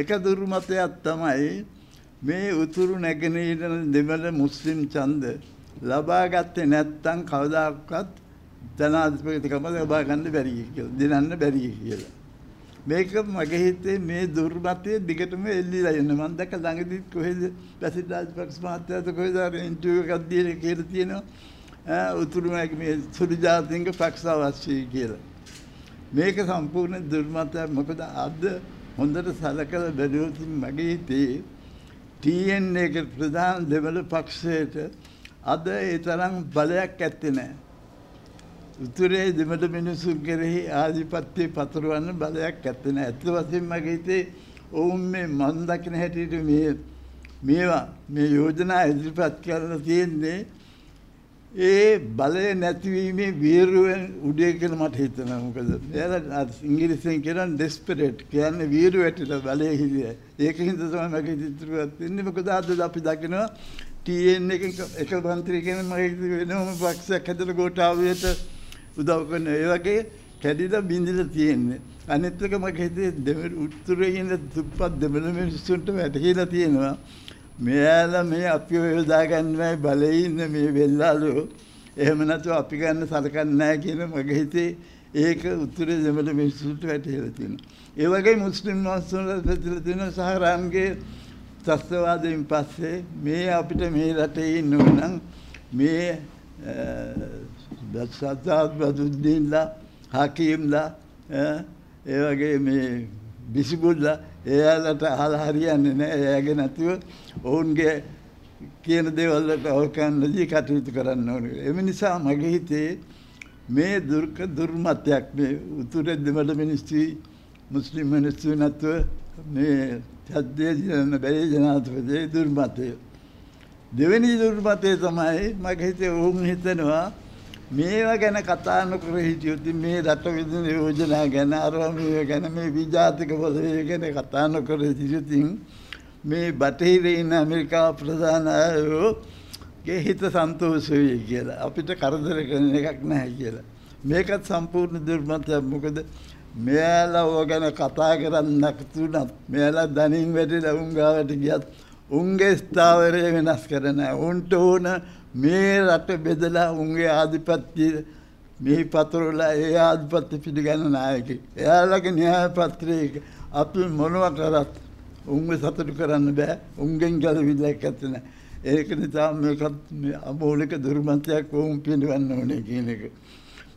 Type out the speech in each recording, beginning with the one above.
එක දුර්මතයක් තමයි මේ උතුරු නැගෙනහිර දෙමළ මුස්ලිම් ඡන්ද ලබා ගත්තේ නැත්නම් කවදාකවත් ජනාධිපතිකම ලබා ගන්න බැරි කියලා. දිනන්න බැරි කියලා. මේක මගේ හිතේ මේ දුර්මතයේ දිගටම එල්ලිලා යන මම දැක්ක ළඟදී කොහෙද ප්‍රසිද්ධාජපක්ෂ මහත්තයාට කොහෙද ඉන්ටර්විව් එකක් දීලා කියලා තියෙනවා උතුරු මේ සුදු ජාතින්ග පක්ෂ අවශ්‍යයි කියලා. මේක සම්පූර්ණ දුර්මතයක් මොකද අද හොඳට සලකලා බැලුවොත් මගේ හිතේ TN එක ප්‍රධාන දෙමළ පක්ෂයට අද ඒ තරම් බලයක් ඇත්තේ නැහැ. උතුරේ දෙමළ මිනිසුන් කෙරෙහි ආධිපත්‍ය පතුරවන්න බලයක් ඇත්තේ නැහැ. ඇත්ත වශයෙන්ම මගේ හිතේ ඔවුන් මේ මන් දකින හැටියට මේ මේවා මේ යෝජනා ඉදිරිපත් කරලා තියෙන්නේ ඒ බලය නැතිවීමේ වීරුවෙන් උඩේ කියලා මට හිතෙනවා. මොකද එයාලා ඉංග්‍රීසියෙන් කියන ඩෙස්පරේට් කියන්නේ වීරු වැටිලා බලය හිලිය. ඒකින්ද තමයි මගේ ඉදිරිපත් වෙන්නේ. මොකද අද අපි දකිනවා TN එකෙන් එක මන්ත්‍රී කෙනෙක් මගේ වෙනම පක්ෂයක් හැදලා ගෝඨාභයට උදව් කරන ඒ වගේ කැඩිලා බින්දිලා තියෙන්නේ. අනිත් එක මගේ හිතේ දෙමළ උත්තරේ ඉන්න දුප්පත් දෙමළ මිනිස්සුන්ට වැටහිලා තියෙනවා. මෙයාලා මේ අපිව යොදා ගන්නවයි බලේ ඉන්න මේ වෙල්ලාලෝ එහෙම නැතුව අපි ගන්න සලකන්නේ නැහැ කියන මගේ හිතේ ඒක උත්තරේ දෙමළ මිනිස්සුන්ට වැටහිලා තියෙනවා. ඒ වගේ මුස්ලිම් මිනිස්සුන්ට වැටහිලා තියෙනවා සහරාන්ගේ ත්‍ස්තවාදයෙන් පස්සේ මේ අපිට මේ රටේ ඉන්න නම් මේ සත්තාත් බදුද්දීන්ලා හකීම්ලා ඒ වගේ මේ බිසිබුල්ලා එයාලට අහලා හරියන්නේ නැහැ. එයාගේ නැතුව ඔවුන්ගේ කියන දේවල් වලට අවකන්නදී කටයුතු කරන්න ඕනේ. එම නිසා මගේ හිතේ මේ දුර්ක දුර්මතයක් මේ උතුරේ දෙමළ මිනිස්සුයි මුස්ලිම් මිනිස්සු නැතුව මේ සද්දේ ජන බැරි ජනාධිපති දුර්මතය. දෙවෙනි දුර්මතය තමයි මගේ හිතේ ඔවුන් හිතනවා මේවා ගැන කතා නොකර හිටියොත් මේ රට විදින යෝජනා ගැන අරවා මේවා ගැන මේ විජාතික පොදේ ගැන කතා නොකර හිටියොත් මේ බටහිරේ ඉන්න ඇමරිකා ප්‍රධාන අයෝ ගේ හිත සන්තෝෂ වෙයි කියලා අපිට කරදර කරන එකක් නැහැ කියලා. මේකත් සම්පූර්ණ දුර්මතයක් මොකද මෙයාලා ඕව ගැන කතා කරන්න නැතුණත් මෙයාලා දනින් වැටිලා උන් ගාවට ගියත් උන්ගේ ස්ථාවරය වෙනස් කරන උන්ට ඕන මේ රට බෙදලා උන්ගේ ආධිපත්‍ය මේ පතරවලා ඒ ආධිපත්‍ය පිළිගන්න නායකයෙක්. එයාලගේ න්‍යාය පත්‍රයක අපි මොනව කරත් උන්ව සතුටු කරන්න බෑ. උන්ගෙන් ගැලවිල්ලක් ඇත්තේ නැහැ. ඒක නිසා මේකත් අමෝලික දුර්මතයක් වුන් පිළිවන්න ඕනේ කියන එක.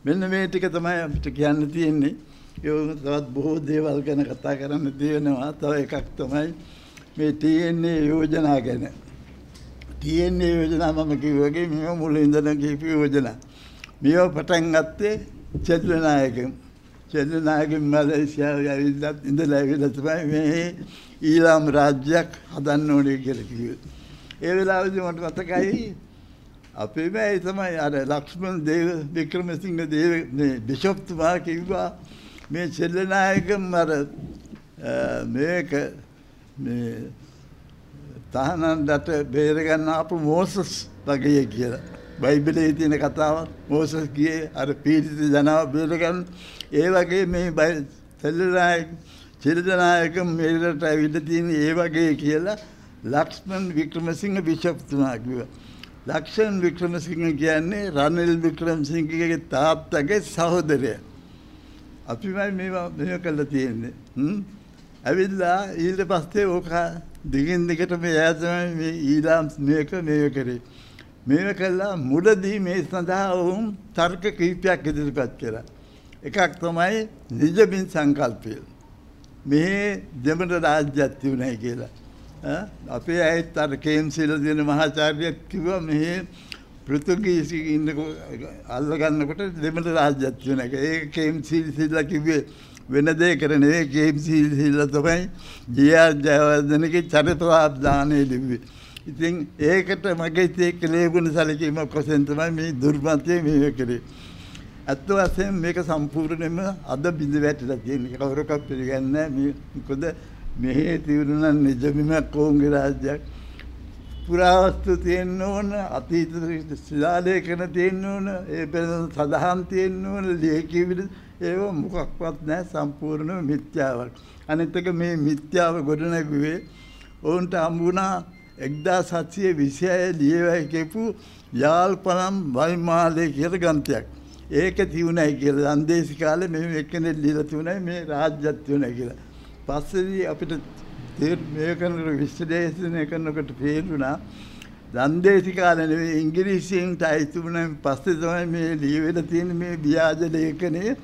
මෙන්න මේ ටික තමයි අපිට කියන්න තියෙන්නේ. ඒ තවත් බොහෝ දේවල් ගැන කතා කරන්න තියෙනවා. තව එකක් තමයි මේ තියෙන්නේ යෝජනා ගැන. තියෙන්නේ යෝජනා මම කිව්වගේ මේව මුල ඉඳලා කියපු යෝජනා. මේව පටන් ගත්තේ චෙල්ලනායකෙන්. චෙල්ලනායකෙන් මැලේසියාවේ ඇවිල්ලා ඉඳලා ඇවිල්ලා තමයි මේ ඊළාම් රාජ්‍යයක් හදන්න ඕනේ කියලා කිව්වේ. ඒ වෙලාවේදී මට මතකයි අපේ බෑ තමයි අර ලක්ෂ්මන් දේව වික්‍රමසිංහ දේව මේ බිෂොප්තුමා කිව්වා මේ චෙල්ලනායකම් අර මේක මේ තහනන්ට බේරගන්න අපු මෝසස් වගේ කියලා. බයිබලේ තියෙන කතාව මෝසස් ගියේ අර පීඩිත ජනාව බේරගන්න ඒ වගේ මේ සෙල්ලනායක චිරදනායක මේරට ඇවිල්ලා තියෙන ඒ වගේ කියලා ලක්ෂ්මන් වික්‍රමසිංහ බිෂප්තුමා කිව්වා. ලක්ෂන් වික්‍රමසිංහ කියන්නේ රනිල් වික්‍රමසිංහගේ තාත්තගේ සහෝදරයා. අපිමයි මේවා මේව කළා තියෙන්නේ. ඇවිල්ලා ඊට පස්සේ ඕක දිගින් දිගට මේ ඈ තමයි මේ ඊළාම් මේක මේක කරේ. මේව කළා මුලදී මේ සඳහා වුන් තර්ක කීපයක් ඉදිරිපත් කළා. එකක් තමයි නිජබින් සංකල්පය. මේ දෙමළ රාජ්‍යයක් තිබුණයි කියලා. අපේ ඇයිත් අර කේම්සිල දෙන මහාචාර්යයෙක් කිව්වා මෙහි පෘතුගීසි ඉන්න අල්ලගන්නකොට දෙමළ රාජ්‍යයක් තියෙන එක. ඒක කේම්සිල් සිල්ලා කිව්වේ වෙන දෙයකට නෙවෙයි කේම්සිල් සිල්ලා තමයි ජී.ආර්. ජයවර්ධනගේ චරිතාබ්දානය ලිව්වේ. ඉතින් ඒකට මගේ තේක ලැබුණ සැලකීම කොසෙන් තමයි මේ දුර්මතය මේ කරේ. ඇත්ත වශයෙන් මේක සම්පූර්ණයෙන්ම අද බිඳ වැටිලා තියෙන කවුරක්වත් පිළිගන්නේ නැහැ. මොකද මෙහි තිබුණා නිජබිමක් කෝංගේ රාජ්‍යයක් පුරාවස්තු තියෙන්න ඕන අතීත ශිලාලේඛන තියෙන්න ඕන ඒ පෙර සදහන් තියෙන්න ඕන ලියකියවිලි ඒව මොකක්වත් නැහැ සම්පූර්ණ මිත්‍යාවක්. අනිත් එක මේ මිත්‍යාව ගොඩනැගුවේ ඔවුන්ට හම්බුණා 1726 ලියවයි කියපු යාල්පනම් වයිමාලේ කියලා ග්‍රන්ථයක්. ඒක තියුණයි කියලා අන්දේසි කාලේ මේ එක්කෙනෙක් ලියලා තියුණයි මේ රාජ්‍යත් තියුණයි කියලා. පස්සේදී අපිට මේ කරනකොට විශ්ලේෂණය කරනකොට තේරුණා දන්දේසි කාලේ නෙවෙයි ඉංග්‍රීසියෙන් ටයිප් වුණාන් පස්සේ තමයි මේ ලියවෙලා තියෙන මේ ව්‍යාජ ලේඛනය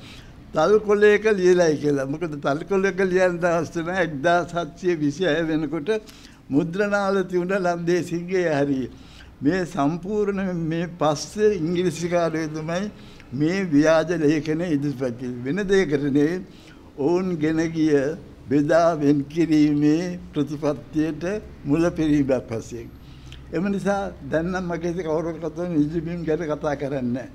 තල්කොලයක ලියලයි කියලා. මොකද තල්කොලයක ලියන දවස් තුන 1726 වෙනකොට මුද්‍රණාල තියුණ ලන්දේසිගේ හරිය. මේ සම්පූර්ණ මේ පස්සේ ඉංග්‍රීසිකාරයෝ තමයි මේ ව්‍යාජ ලේඛන ඉදිරිපත් වෙන දෙයකට නෙවෙයි ඔවුන් ගෙන ගිය බෙදා වෙන් කිරීමේ ප්‍රතිපත්තියට මුල පිරීමක් වශයෙන්. එම නිසා දැන් නම් මගේ කවුරුකටවත් නිජබිම් ගැන කතා කරන්නේ නැහැ.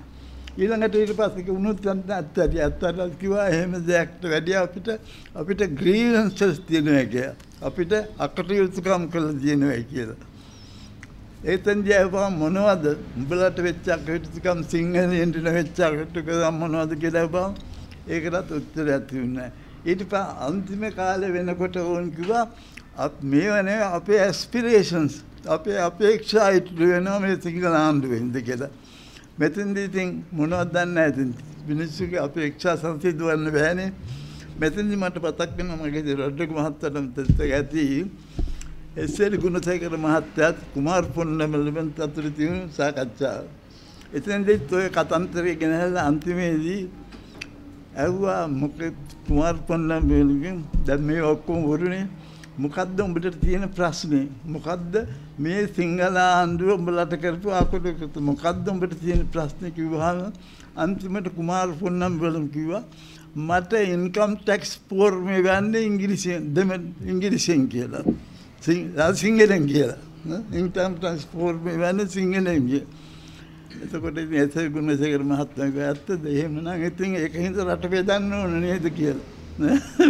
ඊළඟට ඊට පස්සේ උනුත් අත්තරිය අත්තරිය කිව්වා එහෙම දෙයක්ට වැඩිය අපිට අපිට ග්‍රීවන්සස් තියෙනවා කියලා. අපිට අකටයුතුකම් කළ තියෙනවා කියලා. ඒතෙන්දී අහපුවා මොනවද උඹලට වෙච්ච අකටයුතුකම් සිංහලෙන්ට වෙච්ච අකටයුතුකම් මොනවද කියලා අහපුවා ඒකටත් උත්තරයක් තිබුණේ ඊට පස්සේ අන්තිම කාලේ වෙනකොට ඕන් කිව්වා මේවනේ අපේ ඇස්පිරේෂන්ස් අපේ අපේක්ෂා ඉටු වෙනවා මේ සිංහල ආණ්ඩුවෙන්ද කියලා. මෙතෙන්දී ඉතින් මොනවද දන්නේ නැහැ ඉතින් මිනිස්සුගේ අපේක්ෂා සංසිඳවන්න බෑනේ. මෙතෙන්දී මට මතක් වෙනවා මගේ රොඩ්රිග් මහත්තයාට මෙතෙත් ඇති එස්.එල්. ගුණසේකර මහත්තයාත් කුමාර් පොන්නමලෙන් අතර තියෙන සාකච්ඡාව. එතෙන්දීත් ඔය කතන්දරය ගෙනහැලා අන්තිමේදී ඇහුවා මොකද කුමාර් පොන්නමලගෙන් දැන් මේ ඔක්කොම වරුනේ මොකද්ද උඹට තියෙන ප්‍රශ්නේ? මොකද්ද මේ සිංහල ආණ්ඩුව උඹලට කරපු අකුඩකට මොකද්ද උඹට තියෙන ප්‍රශ්නේ? කිව්වහම අන්තිමට කුමාර පොන්නම් වලම කිව්වා මට ඉන්කම් ටැක්ස් ෆෝර්මේ ගන්න ඉංග්‍රීසියෙන් දෙමළ ඉංග්‍රීසියෙන් කියලා. සිංහලෙන් කියලා. ඉන්කම් ටැක්ස් ෆෝර්මේ ගන්න සිංහලෙන් කියලා. එතකොට ඉතින් එසේ ගුණසේකර මහත්මයා ඇත්තද එහෙමනම් ඉතින් ඒකින්ද රට බෙදන්න ඕන නේද? කියලා.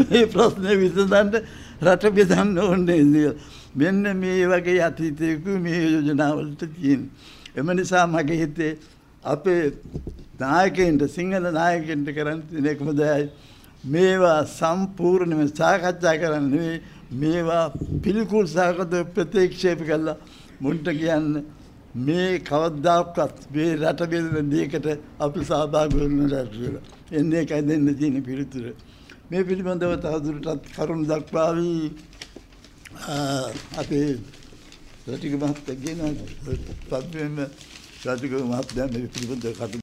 මේ ප්‍රශ්නේ විසඳන්න රට බෙදන්න ඕනේ මෙන්න මේ වගේ අතීතයක මේ යෝජනාවලට තියෙන. එම නිසා මගේ හිතේ අපේ නායකයින්ට සිංහල නායකයින්ට කරන්න තියෙන එකම දෙයයි මේවා සම්පූර්ණයෙන්ම සාකච්ඡා කරන්න නෙවෙයි මේවා පිළිකුල් සාකච්ඡා ප්‍රතික්ෂේප කළා. මුන්ට කියන්න මේ කවදාවත් මේ රට බෙදෙන දෙයකට අපි සහභාගී වෙන්න රට එන්නේ එකයි දෙන්න තියෙන පිළිතුර. මේ පිළිබඳව තවදුරටත් කරුණු දක්වාවි අපේ රටික මහත්තයා කියන පද්මෙන් රටික මහත්තයා මේ පිළිබඳව කතා